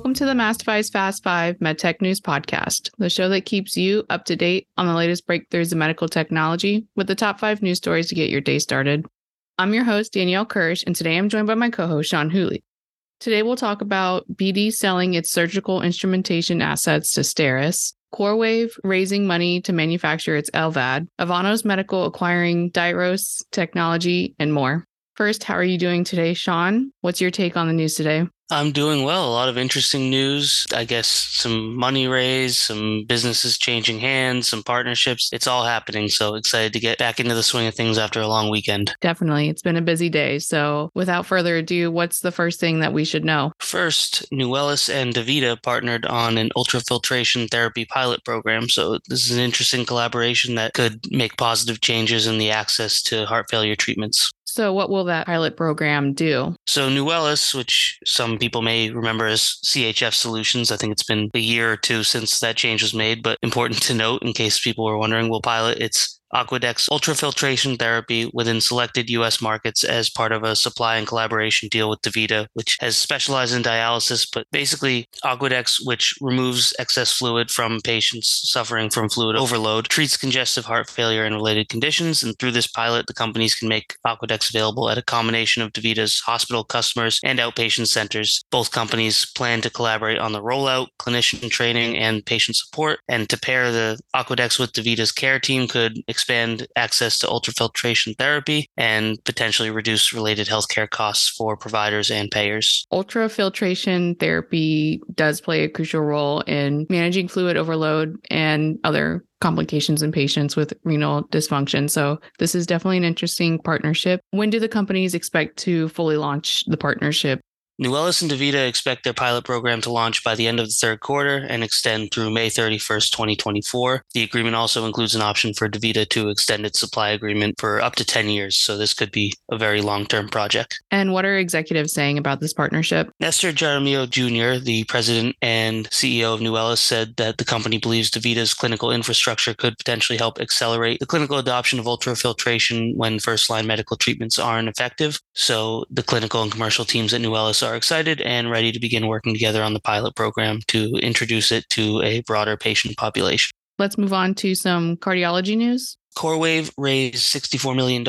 Welcome to the Mass Device's Fast 5 MedTech News Podcast, the show that keeps you up to date on the latest breakthroughs in medical technology with the top five news stories to get your day started. I'm your host, Danielle Kirsh, and today I'm joined by my co host, Sean Whooley. Today we'll talk about BD selling its surgical instrumentation assets to Steris, CorWave raising money to manufacture its LVAD, Avanos Medical acquiring Diros technology, and more. First, how are you doing today, Sean? What's your take on the news today? I'm doing well. A lot of interesting news. I guess some money raised, some businesses changing hands, some partnerships. It's all happening. So excited to get back into the swing of things after a long weekend. Definitely. It's been a busy day. So without further ado, what's the first thing that we should know? First, Nuwellis and DaVita partnered on an ultrafiltration therapy pilot program. So this is an interesting collaboration that could make positive changes in the access to heart failure treatments. So, what will that pilot program do? So, Nuwellis, which some people may remember as CHF Solutions, I think it's been a year or two since that change was made, but important to note in case people were wondering, will pilot its Aquadex ultrafiltration therapy within selected U.S. markets as part of a supply and collaboration deal with DaVita, which has specialized in dialysis. But basically, Aquadex, which removes excess fluid from patients suffering from fluid overload, treats congestive heart failure and related conditions. And through this pilot, the companies can make Aquadex available at a combination of DaVita's hospital customers and outpatient centers. Both companies plan to collaborate on the rollout, clinician training, and patient support. And to pair the Aquadex with DaVita's care team could expand access to ultrafiltration therapy and potentially reduce related healthcare costs for providers and payers. Ultrafiltration therapy does play a crucial role in managing fluid overload and other complications in patients with renal dysfunction. So, this is definitely an interesting partnership. When do the companies expect to fully launch the partnership? Nuwellis and DaVita expect their pilot program to launch by the end of the third quarter and extend through May 31st, 2024. The agreement also includes an option for DaVita to extend its supply agreement for up to 10 years, so this could be a very long term project. And what are executives saying about this partnership? Nestor Jaramillo Jr., the president and CEO of Nuwellis, said that the company believes DaVita's clinical infrastructure could potentially help accelerate the clinical adoption of ultrafiltration when first line medical treatments aren't effective. So the clinical and commercial teams at Nuwellis are are excited and ready to begin working together on the pilot program to introduce it to a broader patient population. Let's move on to some cardiology news. CorWave raised $64 million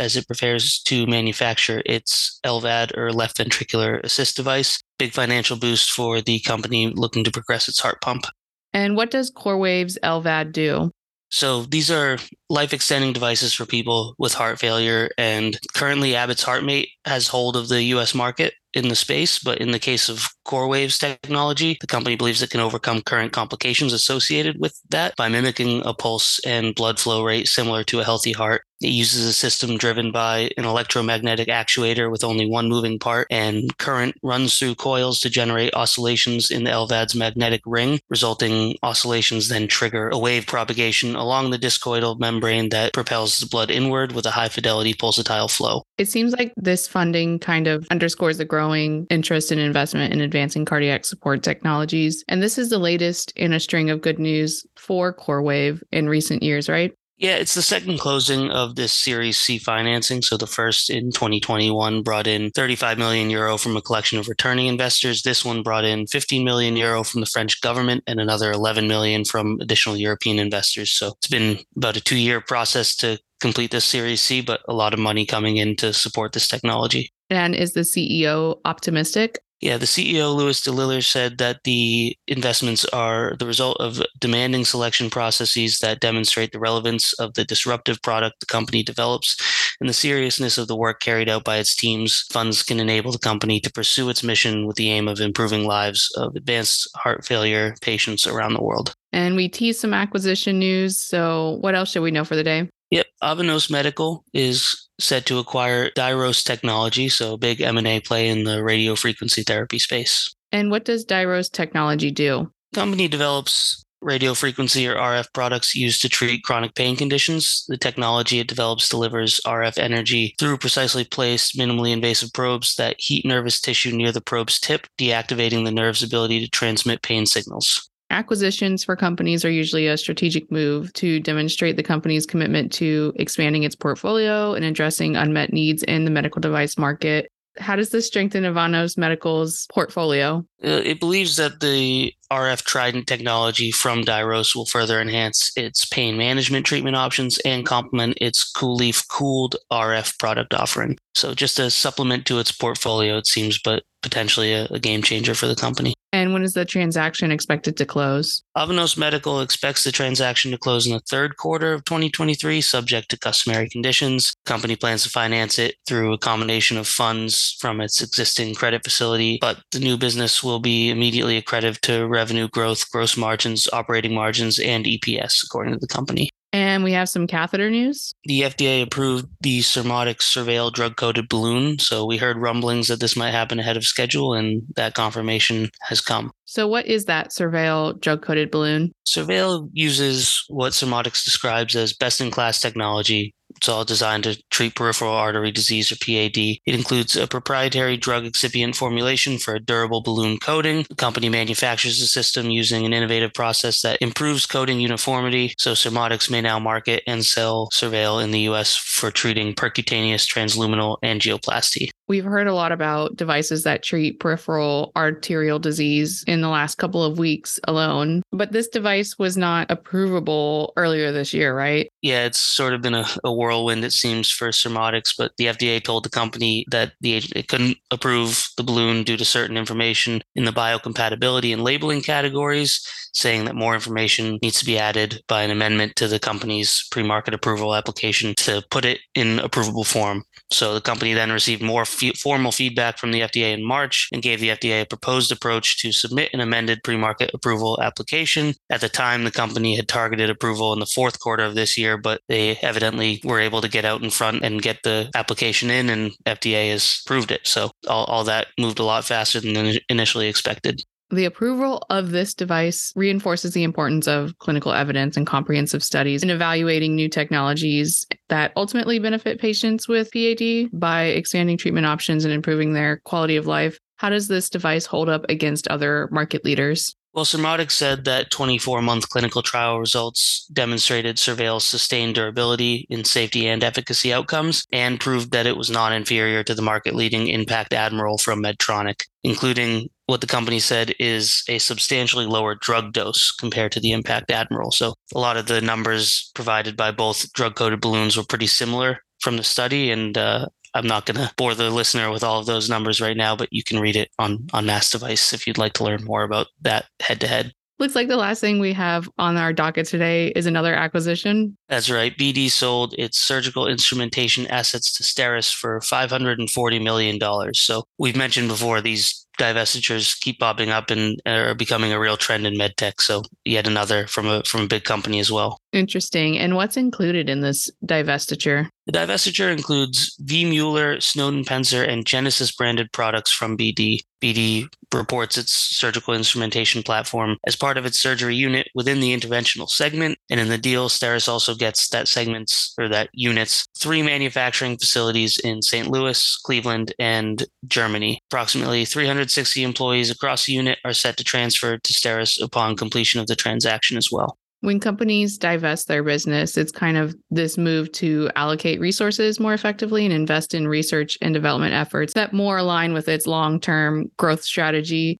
as it prepares to manufacture its LVAD or left ventricular assist device. Big financial boost for the company looking to progress its heart pump. And what does CorWave's LVAD do? So these are life extending devices for people with heart failure. And currently, Abbott's HeartMate has hold of the US market in the space, but in the case of CorWave's technology, the company believes it can overcome current complications associated with that by mimicking a pulse and blood flow rate similar to a healthy heart. It uses a system driven by an electromagnetic actuator with only one moving part, and current runs through coils to generate oscillations in the LVAD's magnetic ring, resulting oscillations then trigger a wave propagation along the discoidal membrane that propels the blood inward with a high fidelity pulsatile flow. It seems like this funding kind of underscores the growing interest and investment in advancing cardiac support technologies. And this is the latest in a string of good news for CorWave in recent years, right? Yeah, it's the second closing of this Series C financing. So the first in 2021 brought in 35 million euro from a collection of returning investors. This one brought in 15 million euro from the French government and another 11 million from additional European investors. So it's been about a two year process to complete this Series C, but a lot of money coming in to support this technology. And is the CEO optimistic? Yeah, the CEO, Louis de Lillers, said that the investments are the result of demanding selection processes that demonstrate the relevance of the disruptive product the company develops and the seriousness of the work carried out by its teams. Funds can enable the company to pursue its mission with the aim of improving lives of advanced heart failure patients around the world. And we tease some acquisition news. So, what else should we know for the day? Yep, Avanos Medical is set to acquire Diros Technology, so big M&A play in the radio frequency therapy space. And what does Diros Technology do? The company develops radio frequency or RF products used to treat chronic pain conditions. The technology it develops delivers RF energy through precisely placed, minimally invasive probes that heat nervous tissue near the probe's tip, deactivating the nerve's ability to transmit pain signals. Acquisitions for companies are usually a strategic move to demonstrate the company's commitment to expanding its portfolio and addressing unmet needs in the medical device market. How does this strengthen Avanos Medical's portfolio? Uh, it believes that the RF Trident technology from Diros will further enhance its pain management treatment options and complement its COOLIEF cooled RF product offering. So, just a supplement to its portfolio, it seems, but potentially a, a game changer for the company. And when is the transaction expected to close? Avanos Medical expects the transaction to close in the third quarter of 2023, subject to customary conditions. Company plans to finance it through a combination of funds from its existing credit facility, but the new business will be immediately accretive to revenue growth, gross margins, operating margins, and EPS, according to the company. And we have some catheter news. The FDA approved the Surmodics Surveil drug coated balloon. So we heard rumblings that this might happen ahead of schedule, and that confirmation has come. So, what is that Surveil drug coated balloon? Surveil uses what Surmodics describes as best in class technology it's all designed to treat peripheral artery disease or PAD. It includes a proprietary drug excipient formulation for a durable balloon coating. The company manufactures the system using an innovative process that improves coating uniformity. So Surmodics may now market and sell Surveil in the US for treating percutaneous transluminal angioplasty. We've heard a lot about devices that treat peripheral arterial disease in the last couple of weeks alone, but this device was not approvable earlier this year, right? Yeah, it's sort of been a, a whirlwind, it seems, for Surmodics, but the FDA told the company that the it couldn't approve the balloon due to certain information in the biocompatibility and labeling categories, saying that more information needs to be added by an amendment to the company's pre market approval application to put it in approvable form. So the company then received more formal feedback from the FDA in March and gave the FDA a proposed approach to submit an amended pre market approval application. At the time, the company had targeted approval in the fourth quarter of this year, but they evidently were able to get out in front and get the application in, and FDA has approved it. So all, all that moved a lot faster than initially expected. The approval of this device reinforces the importance of clinical evidence and comprehensive studies in evaluating new technologies that ultimately benefit patients with PAD by expanding treatment options and improving their quality of life. How does this device hold up against other market leaders? Well, Surmodics said that 24 month clinical trial results demonstrated Surveil's sustained durability in safety and efficacy outcomes and proved that it was non inferior to the market leading IN.PACT Admiral from Medtronic, including what the company said is a substantially lower drug dose compared to the IN.PACT Admiral. So a lot of the numbers provided by both drug coated balloons were pretty similar from the study. And uh, I'm not going to bore the listener with all of those numbers right now, but you can read it on on Mass Device if you'd like to learn more about that head to head. Looks like the last thing we have on our docket today is another acquisition. That's right. BD sold its surgical instrumentation assets to Steris for $540 million. So we've mentioned before these divestitures keep popping up and are becoming a real trend in medtech. So yet another from a from a big company as well. Interesting. And what's included in this divestiture? The divestiture includes V. Mueller, Snowden Pencer, and Genesis branded products from BD. BD reports its surgical instrumentation platform as part of its surgery unit within the interventional segment. And in the deal, Steris also gets that segment's or that unit's three manufacturing facilities in St. Louis, Cleveland, and Germany. Approximately 360 employees across the unit are set to transfer to Steris upon completion of the transaction as well when companies divest their business, it's kind of this move to allocate resources more effectively and invest in research and development efforts that more align with its long term growth strategy.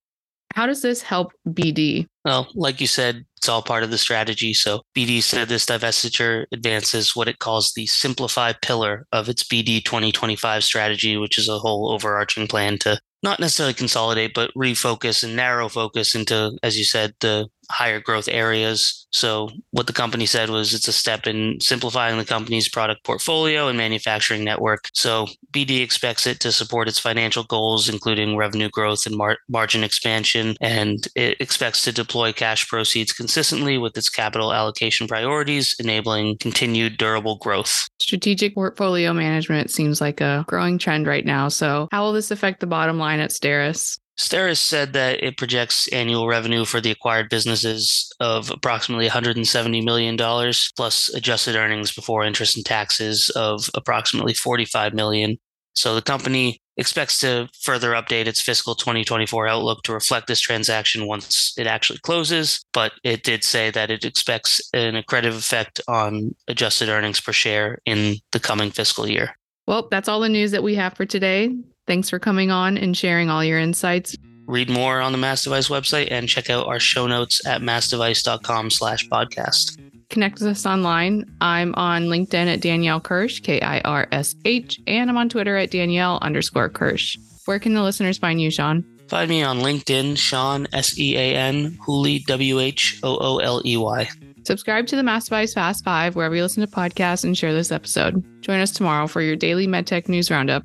How does this help BD? Well, like you said, it's all part of the strategy. So BD said this divestiture advances what it calls the simplify pillar of its BD 2025 strategy, which is a whole overarching plan to not necessarily consolidate, but refocus and narrow focus into, as you said, the higher growth areas so, what the company said was it's a step in simplifying the company's product portfolio and manufacturing network. So, BD expects it to support its financial goals, including revenue growth and mar- margin expansion, and it expects to deploy cash proceeds consistently with its capital allocation priorities, enabling continued durable growth. Strategic portfolio management seems like a growing trend right now. So, how will this affect the bottom line at Steris? Steris said that it projects annual revenue for the acquired businesses of approximately $170 million, plus adjusted earnings before interest and taxes of approximately $45 million. So the company expects to further update its fiscal 2024 outlook to reflect this transaction once it actually closes, but it did say that it expects an accretive effect on adjusted earnings per share in the coming fiscal year. Well, that's all the news that we have for today. Thanks for coming on and sharing all your insights. Read more on the Mass Device website and check out our show notes at massdevice.com slash podcast. Connect with us online. I'm on LinkedIn at Danielle Kirsh, K I R S H, and I'm on Twitter at Danielle underscore Kirsh. Where can the listeners find you, Sean? Find me on LinkedIn, Sean, S E A N, Whooley, W H O O L E Y. Subscribe to the Mass Device Fast Five wherever you listen to podcasts and share this episode. Join us tomorrow for your daily MedTech news roundup.